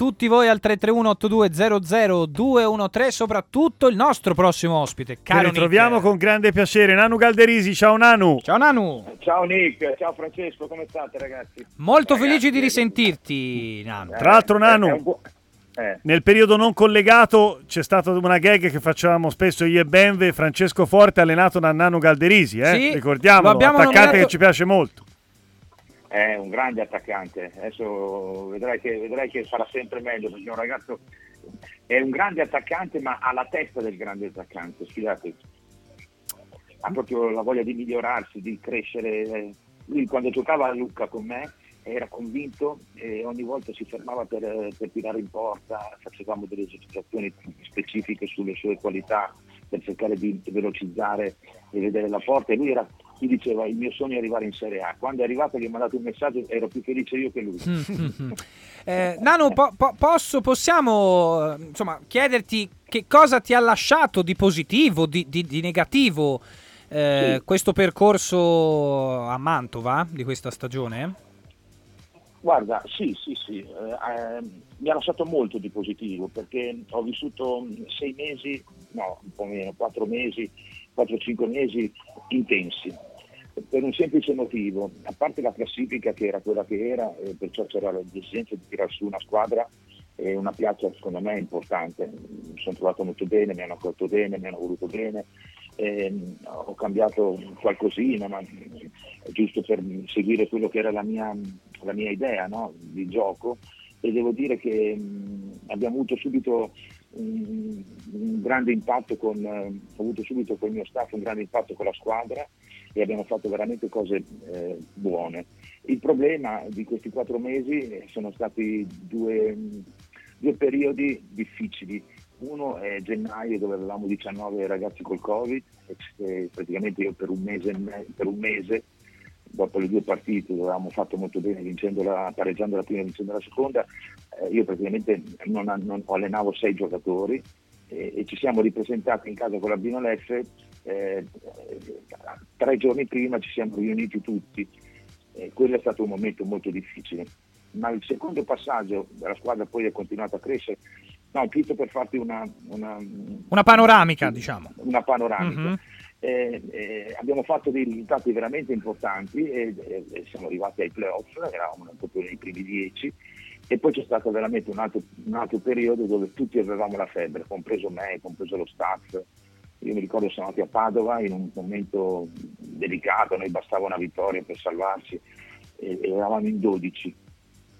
tutti voi al 331-8200-213, soprattutto il nostro prossimo ospite, caro Ci ritroviamo Nick. con grande piacere. Nanu Galderisi, ciao Nanu. Ciao Nanu. Ciao Nick, ciao Francesco, come state ragazzi? Molto Ragazzi, felici di eh, risentirti, Nanu. Tra l'altro, eh, Nanu, un po'- eh, Nel periodo non collegato c'è stata una gag che facciamo spesso io e Benve, Francesco Forte allenato da Nanu Galderisi, eh? Sì, abbiamo attaccante nominato- che ci piace molto. È un grande attaccante, adesso vedrai che, vedrai che farà sempre meglio perché è un ragazzo, è un grande attaccante ma ha la testa del grande attaccante, scusate, ha proprio la voglia di migliorarsi, di crescere. Lui quando giocava a Lucca con me era convinto e ogni volta si fermava per, per tirare in porta, facevamo delle esercitazioni specifiche sulle sue qualità per cercare di velocizzare e vedere la porta. E lui era, mi diceva il mio sogno è arrivare in Serie A, quando è arrivato gli ho mandato un messaggio ero più felice io che lui. Mm, Eh, Nanu, po- po- posso, possiamo eh, insomma, chiederti che cosa ti ha lasciato di positivo, di, di- di negativo eh, Sì. questo percorso a Mantova di questa stagione? Guarda, sì, sì, sì, eh, ehm, mi ha lasciato molto di positivo perché ho vissuto sei mesi, no, un po' meno, quattro mesi, quattro o cinque mesi intensi. Per un semplice motivo, a parte la classifica che era quella che era, e perciò c'era l'esigenza di tirare su una squadra e una piazza secondo me importante. Mi sono trovato molto bene, mi hanno accolto bene, mi hanno voluto bene. Ehm, ho cambiato qualcosina, ma è giusto per seguire quello che era la mia, la mia idea no? di gioco e devo dire che mh, abbiamo avuto subito un, un grande impatto con, eh, ho avuto subito con il mio staff un grande impatto con la squadra e abbiamo fatto veramente cose eh, buone. Il problema di questi quattro mesi eh, sono stati due, due periodi difficili. Uno è gennaio dove avevamo 19 ragazzi col Covid e praticamente io per un mese, me- per un mese dopo le due partite dove avevamo fatto molto bene la, pareggiando la prima e vincendo la seconda, io praticamente non, non allenavo sei giocatori e, e ci siamo ripresentati in casa con la Leffe, eh, tre giorni prima ci siamo riuniti tutti, e quello è stato un momento molto difficile. Ma il secondo passaggio, la squadra poi è continuata a crescere, no, tutto per farti una, una, Una panoramica, diciamo. una panoramica. Mhm. Eh, eh, abbiamo fatto dei risultati veramente importanti e, e- e siamo arrivati ai playoff, eravamo proprio nei primi dieci e poi c'è stato veramente un altro, un altro periodo dove tutti avevamo la febbre, compreso me, compreso lo staff. Io mi ricordo siamo andati a Padova in un momento delicato, noi bastava una vittoria per salvarci e, e eravamo in 12.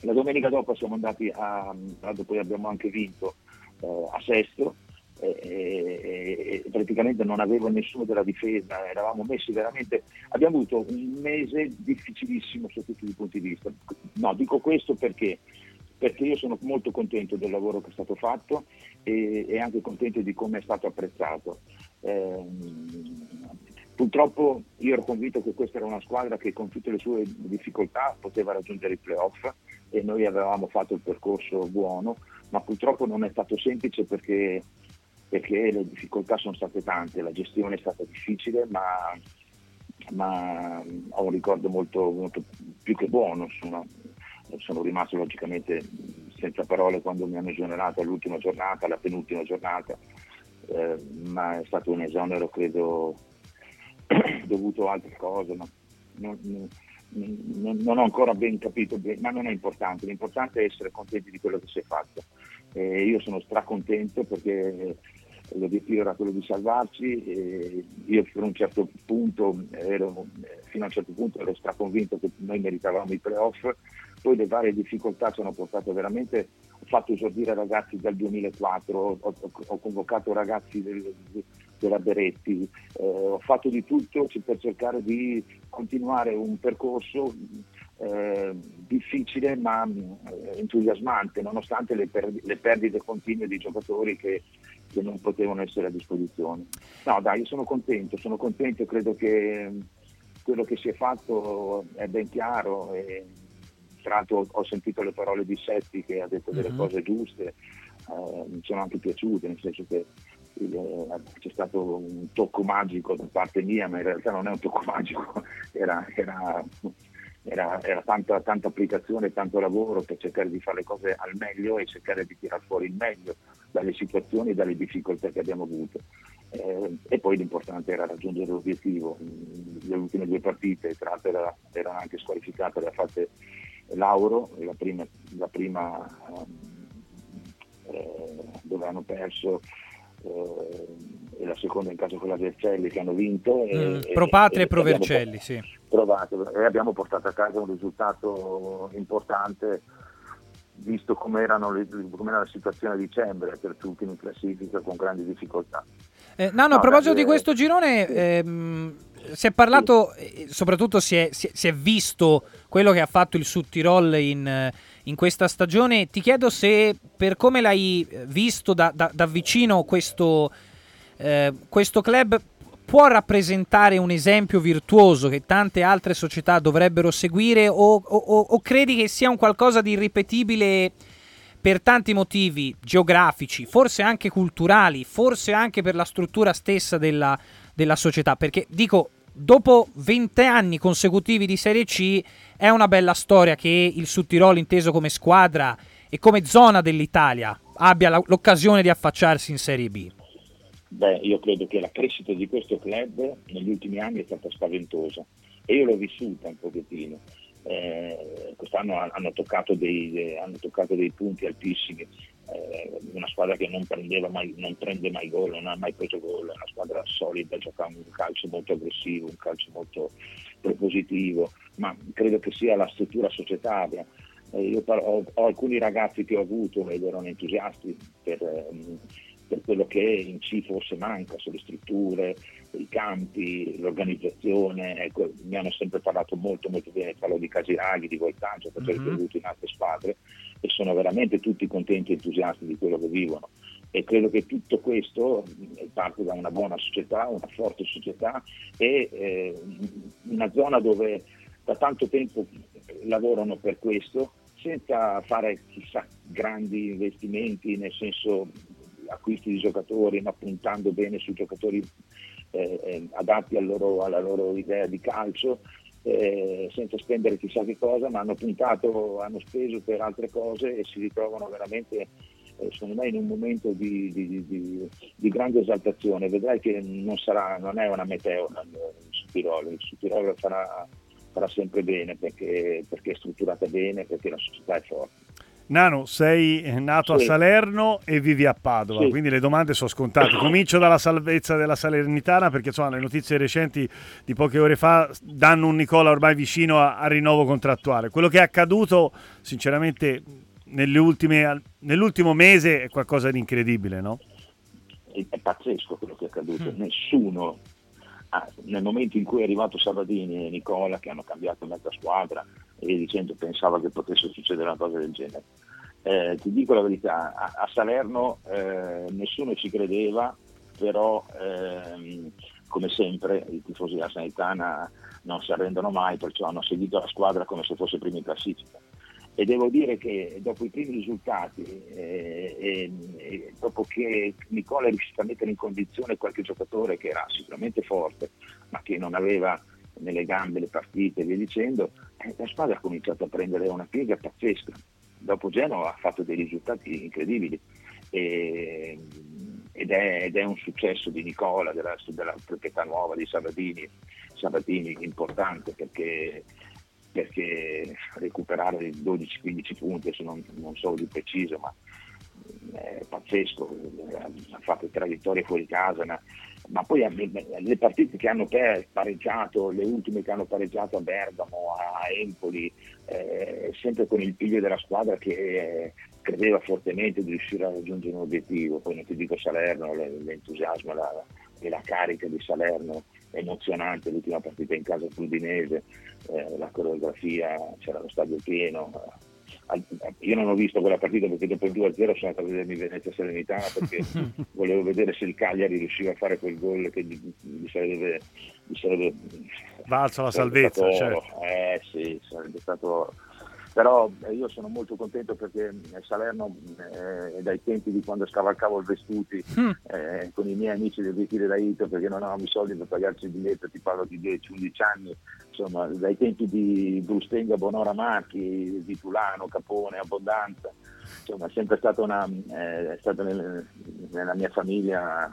La domenica dopo siamo andati a, a- poi abbiamo anche vinto eh, a Sesto e, e- e praticamente non avevo nessuno della difesa, eravamo messi veramente, abbiamo avuto un mese difficilissimo sotto tutti i punti di vista. No, dico questo perché, perché io sono molto contento del lavoro che è stato fatto e, e anche contento di come è stato apprezzato. Ehm, purtroppo io ero convinto che questa era una squadra che con tutte le sue difficoltà poteva raggiungere i playoff e noi avevamo fatto il percorso buono, ma purtroppo non è stato semplice perché perché le difficoltà sono state tante, la gestione è stata difficile, ma, ma ho un ricordo molto, molto più che buono. Sono, sono rimasto logicamente senza parole quando mi hanno esonerato all'ultima giornata, alla penultima giornata, eh, ma è stato un esonero credo dovuto a altre cose, ma non, non- non ho ancora ben capito, ma non è importante, l'importante è essere contenti di quello che si è fatto. E io sono stracontento perché l'obiettivo era quello di salvarci e io un certo punto ero, fino a un certo punto ero straconvinto che noi meritavamo i playoff, poi le varie difficoltà ci hanno portato veramente, ho fatto esordire ragazzi dal 2004, ho, ho- ho convocato ragazzi del- della Beretti, eh, ho fatto di tutto per cercare di continuare un percorso eh, difficile ma eh, entusiasmante, nonostante le, per- le perdite continue di giocatori che, che non potevano essere a disposizione. No, dai, io sono contento, sono contento, credo che quello che si è fatto è ben chiaro. E, tra l'altro ho- sentito le parole di Setti che ha detto delle Mhm. cose giuste, eh, mi sono anche piaciute, nel senso che il- c'è stato un tocco magico da parte mia, ma in realtà non è un tocco magico, era, era era, era tanta, tanta, applicazione, tanto lavoro per cercare di fare le cose al meglio e cercare di tirar fuori il meglio dalle situazioni e dalle difficoltà che abbiamo avuto. Eh, e poi l'importante era raggiungere l'obiettivo. Le ultime due partite, tra l'altro era, erano anche squalificate, le ha fatte Lauro, la prima, la prima eh, dove hanno perso eh, e la seconda in caso quella Vercelli che hanno vinto. Mm, e, pro Patria e, e pro Vercelli, sì. Provato, e abbiamo portato a casa un risultato importante visto come era la situazione a dicembre per tutti in classifica con grandi difficoltà. Eh, no, no, a proposito di questo girone, ehm, si è parlato, sì. soprattutto si è, si, è, visto quello che ha fatto il Sud Tirol in, in, questa stagione. Ti chiedo se per come l'hai visto da, da, da vicino questo, eh, questo club può rappresentare un esempio virtuoso che tante altre società dovrebbero seguire o, o, o credi che sia un qualcosa di irripetibile per tanti motivi geografici, forse anche culturali, forse anche per la struttura stessa della, della società? Perché dico, dopo 20 anni consecutivi di Serie C è una bella storia che il Sud Tirolo inteso come squadra e come zona dell'Italia abbia l'occasione di affacciarsi in Serie B. Beh, io credo che la crescita di questo club negli ultimi anni è stata spaventosa e io l'ho vissuta un pochettino. Eh, quest'anno hanno toccato, dei, hanno toccato, dei, punti altissimi, eh, una squadra che non, mai, non, prende mai gol, non ha mai preso gol, è una squadra solida, gioca un calcio molto aggressivo, un calcio molto propositivo, ma credo che sia la struttura societaria. Eh, io par- ho, ho, alcuni ragazzi che ho avuto ed erano entusiasti per, ehm, per quello che in C forse manca sulle strutture, i campi, l'organizzazione, ecco, mi hanno sempre parlato molto molto bene, parlo di Casiraghi, di Voltaggio, per mm-hmm. avuto in altre squadre e sono veramente tutti contenti e entusiasti di quello che vivono e credo che tutto questo parte da una buona società, una forte società e eh, una zona dove da tanto tempo lavorano per questo senza fare chissà grandi investimenti, nel senso acquisti di giocatori, ma puntando bene sui giocatori eh, eh, adatti loro, alla loro idea di calcio, eh, senza spendere chissà che cosa, ma hanno puntato, hanno speso per altre cose e si ritrovano veramente, eh, secondo me, in un momento di, di, di, di, grande esaltazione. Vedrai che non, sarà, non è una meteora il Tirolo, il Tirolo farà, farà sempre bene perché, perché è strutturata bene, perché la società è forte. Nano, sei nato sì. a Salerno e vivi a Padova, sì. quindi le domande sono scontate. Comincio dalla salvezza della Salernitana perché insomma, le notizie recenti di poche ore fa danno un Nicola ormai vicino a, a rinnovo contrattuale. Quello che è accaduto, sinceramente, ultime, nell'ultimo mese è qualcosa di incredibile, no? È pazzesco quello che è accaduto. Mm. Nessuno, ah, nel momento in cui è arrivato Sabatini e Nicola, che hanno cambiato mezza squadra, e dicendo pensava che potesse succedere una cosa del genere. Eh, ti dico la verità, a, a Salerno eh, nessuno ci credeva, però ehm, come sempre i tifosi della Sanitana non si arrendono mai, perciò hanno seguito la squadra come se fosse prima in classifica. E devo dire che dopo i primi risultati eh, e, e dopo che Nicola è riuscito a mettere in condizione qualche giocatore che era sicuramente forte, ma che non aveva nelle gambe le partite e via dicendo, eh, la squadra ha cominciato a prendere una piega pazzesca. Dopo Genova ha fatto dei risultati incredibili e, ed, è, ed, è, un successo di Nicola, della, della proprietà nuova di Sabatini, Sabatini importante perché, perché recuperare 12-15 punti, adesso non, non so di preciso, ma è pazzesco, ha fatto tre vittorie fuori casa, ma, ma poi le partite che hanno pareggiato, le ultime che hanno pareggiato a Bergamo, a Empoli, eh, sempre con il piglio della squadra che eh, credeva fortemente di riuscire a raggiungere un obiettivo, poi non ti dico Salerno, l'entusiasmo la, e la carica di Salerno emozionante, l'ultima partita in casa Udinese, eh, la coreografia, c'era lo stadio pieno, io non ho visto quella partita perché dopo il 2-0 sono andato a vedermi Venezia Serenità perché volevo vedere se il Cagliari riusciva a fare quel gol che gli, gli sarebbe, gli sarebbe valso la salvezza. Certo. Eh sì, sarebbe stato però eh, io sono molto contento perché eh, Salerno eh, dai tempi di quando scavalcavo il Vestuti mm. eh, con i miei amici del ritiro da Ito perché non avevamo i soldi per pagarci il biglietto ti parlo di 10-11 anni insomma, dai tempi di Brustenga, Bonora Marchi, di Tulano, Capone, Abbondanza, insomma, è sempre stata, una, eh, è stata nel, nella mia famiglia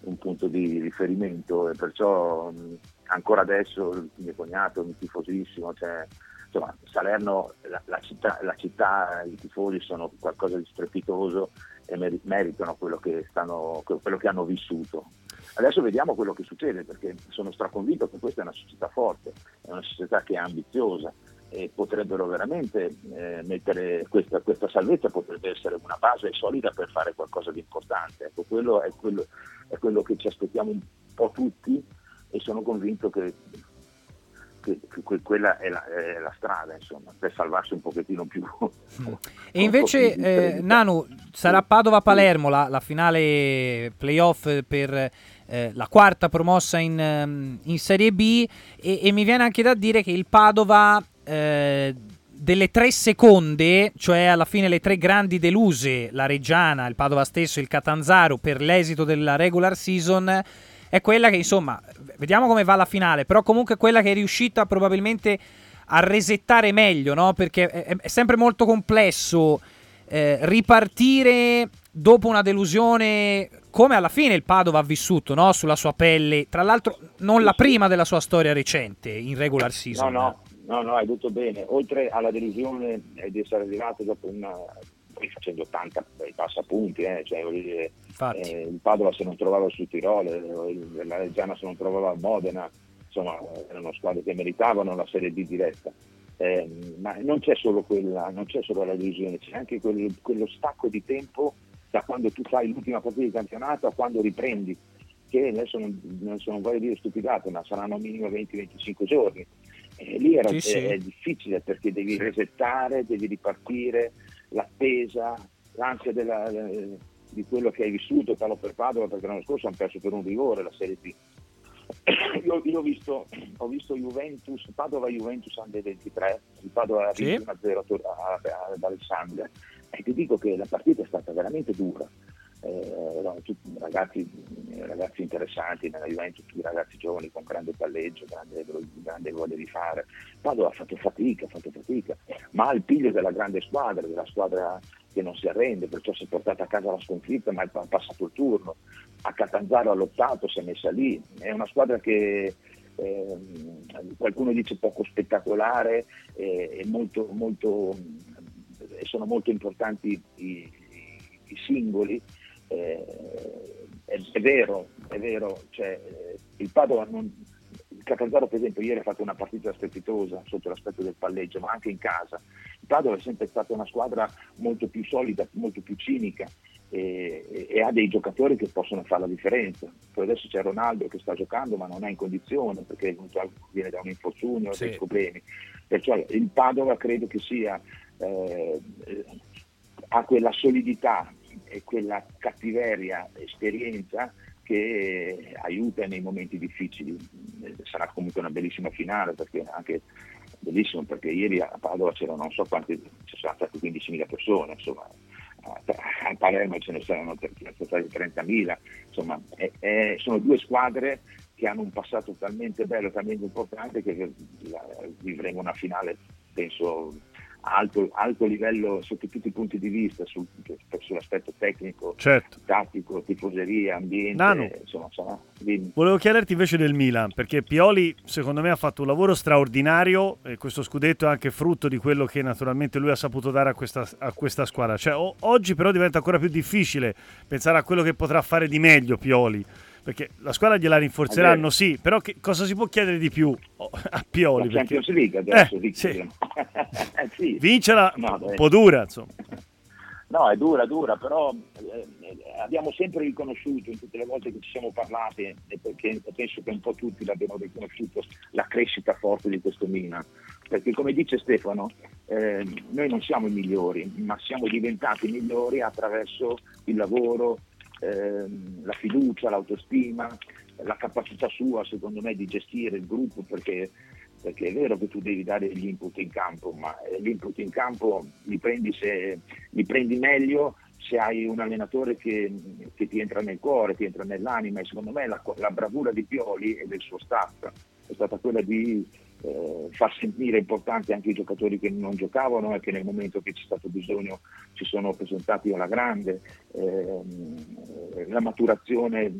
un punto di riferimento e perciò mh, ancora adesso il mio cognato è un tifosissimo, cioè, insomma, Salerno, la, la, città, la, città, i tifosi sono qualcosa di strepitoso e meritano quello che, stanno, quello che hanno vissuto. Adesso vediamo quello che succede perché sono straconvinto che questa è una società forte, è una società che è ambiziosa e potrebbero veramente eh, mettere questa, questa, salvezza potrebbe essere una base solida per fare qualcosa di importante. Ecco, quello è quello, è quello che ci aspettiamo un po' tutti e sono convinto che che, che quella è la, è la, strada insomma, per salvarsi un pochettino più. e invece eh, Nanu, sarà Padova-Palermo la, la finale playoff per eh, la quarta promossa in, ehm, in Serie B? E, e, mi viene anche da dire che il Padova... Eh, delle tre seconde, cioè alla fine le tre grandi deluse, la Reggiana, il Padova stesso e il Catanzaro per l'esito della regular season, è quella che insomma, vediamo come va la finale, però comunque quella che è riuscita probabilmente a resettare meglio, no? Perché è, è sempre molto complesso eh, ripartire dopo una delusione come alla fine il Padova ha vissuto no? sulla sua pelle, tra l'altro non la prima della sua storia recente in regular season. No, no, no, no hai detto bene. Oltre alla delusione di essere arrivato dopo una poi facendo 80 passapunti, eh, cioè, dire, eh, il Padova se non trovava su Tirolo, la Reggiana se non trovava a Modena, insomma erano squadre che meritavano la Serie D diretta. Eh, ma non c'è solo quella, non c'è solo la divisione, c'è anche quel, quello stacco di tempo da quando tu fai l'ultima partita di campionato a quando riprendi, che adesso non, non sono voglio dire stupidate, ma saranno minimo 20-25 giorni. E lì era, sì, sì. È, è, difficile perché devi resettare, devi ripartire, l'attesa, l'ansia della, di quello che hai vissuto, parlo per Padova perché l'anno scorso hanno perso per un rigore la Serie B. Io, io ho, visto, ho, visto, Juventus, Padova Juventus Under 23, il Padova ha vinto sì. 1-0 ad Alessandria e ti dico che la partita è stata veramente dura. Eh, tutti ragazzi, ragazzi, interessanti nella Juventus, tutti ragazzi giovani con grande palleggio, grande, grande voglia di fare. Padova ha fatto fatica, ha fatto fatica, ma ha il piglio della grande squadra, della squadra che non si arrende, perciò si è portata a casa la sconfitta, ma ha passato il turno. A Catanzaro ha lottato, si è messa lì. È una squadra che eh, qualcuno dice poco spettacolare eh, e molto, molto, sono molto importanti i, i singoli, eh, è, è, vero, è vero, cioè, il Padova non, il Catanzaro per esempio ieri ha fatto una partita strepitosa sotto l'aspetto del palleggio, ma anche in casa. Il Padova è sempre stata una squadra molto più solida, molto più cinica e, e, e ha dei giocatori che possono fare la differenza. Poi adesso c'è Ronaldo che sta giocando ma non è in condizione perché viene da un infortunio, sì. dei problemi. Perciò il Padova credo che sia, eh, ha quella solidità e quella cattiveria, esperienza che aiuta nei momenti difficili. Sarà comunque una bellissima finale perché anche bellissimo perché ieri a Padova c'erano non so quanti, ci sono state 15.000 persone, insomma a Palermo ce ne saranno stati 30.000, insomma è, è, sono due squadre che hanno un passato talmente bello, talmente importante che vivremo una finale penso alto, alto livello sotto tutti i punti di vista, sul, sull'aspetto tecnico, certo. tattico, tifoseria, ambiente. Nano, insomma, insomma, volevo chiederti invece del Milan, perché Pioli secondo me ha fatto un lavoro straordinario e questo scudetto è anche frutto di quello che naturalmente lui ha saputo dare a questa, a questa squadra. Cioè, o, oggi però diventa ancora più difficile pensare a quello che potrà fare di meglio Pioli perché la squadra gliela rinforzeranno, sì, però che, cosa si può chiedere di più a Pioli? La Champions League adesso, eh, sì. sì. Vincere no, un po' dura, insomma. No, è dura, dura, però eh, abbiamo sempre riconosciuto in tutte le volte che ci siamo parlati, e perché penso che un po' tutti l'abbiamo riconosciuto, la crescita forte di questo Milan. Perché come dice Stefano, eh, noi non siamo i migliori, ma siamo diventati migliori attraverso il lavoro, ehm, la fiducia, l'autostima, la capacità sua secondo me di gestire il gruppo perché, perché, è vero che tu devi dare gli input in campo, ma eh, gli input in campo li prendi, se, li prendi meglio se hai un allenatore che, che, ti entra nel cuore, ti entra nell'anima e secondo me la, la, bravura di Pioli e del suo staff è stata quella di eh, far sentire importanti anche i giocatori che non giocavano e che nel momento che c'è stato bisogno si sono presentati alla grande, ehm, la maturazione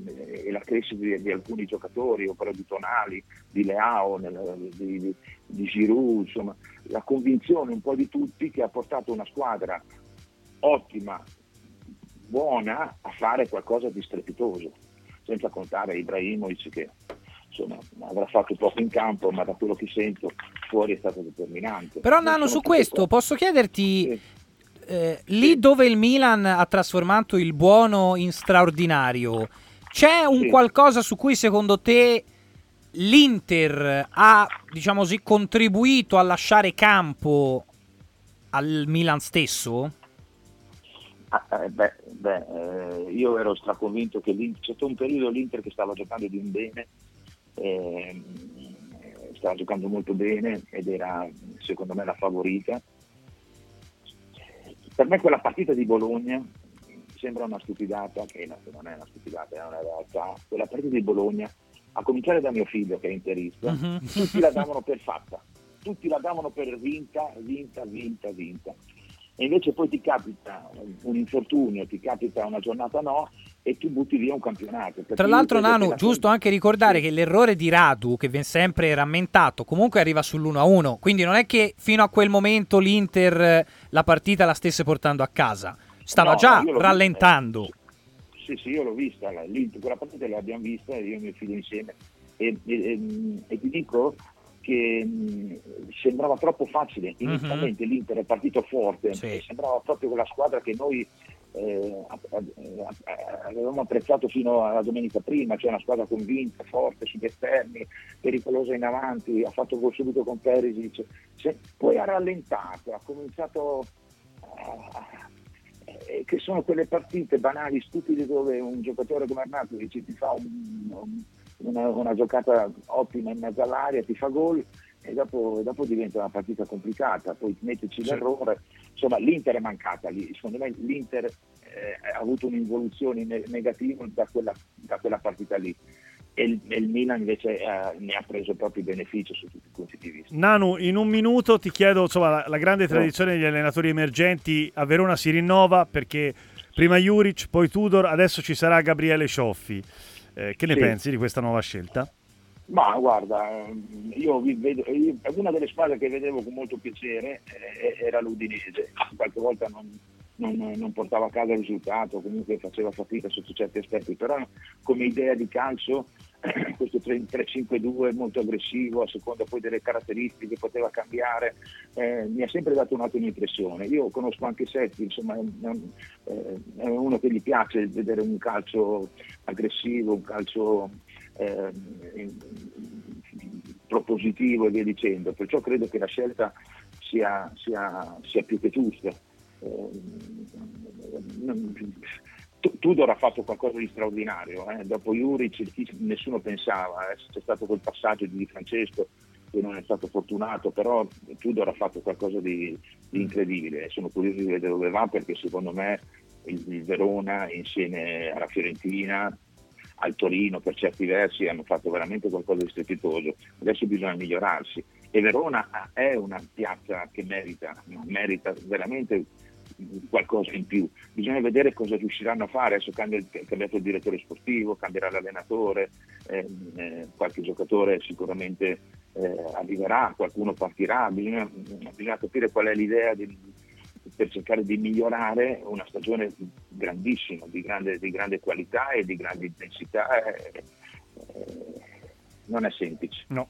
e la crescita di, di alcuni giocatori, opera di Tonali, di Leao, nel, di, di, di Giroud, insomma, la convinzione un po' di tutti che ha portato una squadra ottima, buona, a fare qualcosa di strepitoso, senza contare Ibrahimovic che insomma, avrà fatto poco in campo, ma da quello che sento fuori è stato determinante. Però Nano, su questo posso chiederti, sì. eh, lì sì. dove il Milan ha trasformato il buono in straordinario, c'è un sì. qualcosa su cui secondo te l'Inter ha, diciamo così, contribuito a lasciare campo al Milan stesso? Ah, eh, beh, beh eh, io ero straconvinto che c'è stato un periodo l'Inter che stava giocando di un bene eh, stava giocando molto bene ed era secondo me la favorita. Per me quella partita di Bologna sembra una stupidata, che non è una stupidata, è una realtà. Quella partita di Bologna, a cominciare da mio figlio che è interista, uh-huh. tutti la davano per fatta, tutti la davano per vinta, vinta, vinta, vinta e invece poi ti capita un infortunio, ti capita una giornata no e tu butti via un campionato. Tra l'altro Nanu, giusto anche ricordare sì. che l'errore di Radu, che viene sempre rammentato, comunque arriva sull'1-1, quindi non è che fino a quel momento l'Inter la partita la stesse portando a casa, stava no, già rallentando. Vista. Sì, sì, io l'ho vista, l'Inter, quella partita l'abbiamo vista, io e mio figlio insieme, e, e, e, e ti dico, che mh, sembrava troppo facile. Mhm. Inizialmente uh-huh. l'Inter è partito forte, sì. sembrava proprio quella squadra che noi eh, avevamo apprezzato fino alla domenica prima, cioè una squadra convinta, forte sugli esterni, pericolosa in avanti, ha fatto gol subito con Perisic, Se, poi ha rallentato, ha cominciato a, eh, che sono quelle partite banali, stupide dove un giocatore come Arnautovic ti fa un, un una, una, giocata ottima in mezzo all'aria, ti fa gol e dopo, dopo diventa una partita complicata, poi metterci sì. l'errore. Insomma, l'Inter è mancata lì, secondo me l'Inter eh, ha avuto un'involuzione negativa da quella, da quella partita lì. E il, e il, Milan invece eh, ne ha preso proprio beneficio su tutti i punti di vista. Nanu, in un minuto ti chiedo, insomma, la, la grande tradizione degli allenatori emergenti a Verona si rinnova perché prima Juric, poi Tudor, adesso ci sarà Gabriele Cioffi. Eh, che ne sì. pensi di questa nuova scelta? Ma guarda, io, vedo, io, una delle squadre che vedevo con molto piacere eh, era l'Udinese, qualche volta non, non, non, portava a casa il risultato, comunque faceva fatica sotto certi aspetti, però come idea di calcio questo 3-5-2 molto aggressivo, a seconda poi delle caratteristiche, poteva cambiare, eh, mi ha sempre dato un'ottima impressione. Io conosco anche Setti, insomma, è, eh, è, uno che gli piace vedere un calcio aggressivo, un calcio eh, propositivo e via dicendo, perciò credo che la scelta sia, sia, sia più che giusta. Eh, Tudor ha fatto qualcosa di straordinario, eh? dopo Juric nessuno pensava, eh? c'è stato quel passaggio di Di Francesco che non è stato fortunato, però Tudor ha fatto qualcosa di, di incredibile, sono curioso di vedere dove va perché secondo me il, il Verona insieme alla Fiorentina al Torino per certi versi hanno fatto veramente qualcosa di strepitoso, adesso bisogna migliorarsi e Verona è una piazza che merita, merita veramente qualcosa in più. Bisogna vedere cosa riusciranno a fare. Adesso cambia, è cambiato il direttore sportivo, cambierà l'allenatore, ehm, eh, qualche giocatore sicuramente eh, arriverà, qualcuno partirà. Bisogna, bisogna, capire qual è l'idea di, per cercare di migliorare una stagione grandissima, di grande, di grande qualità e di grande intensità. Eh, eh non è semplice. No.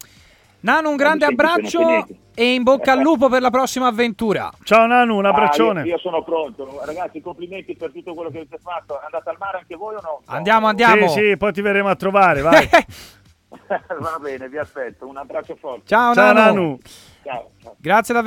Nanu, un grande abbraccio e in bocca al lupo per la prossima avventura. Ciao Nanu, un abbraccione. Ah, io, io, sono pronto. Ragazzi, complimenti per tutto quello che avete fatto. Andate al mare anche voi o no? Andiamo, andiamo. Sì, sì, poi ti verremo a trovare, vai. Va bene, vi aspetto. Un abbraccio forte. Ciao, ciao Nanu. Nanu. Ciao, ciao. Grazie davvero.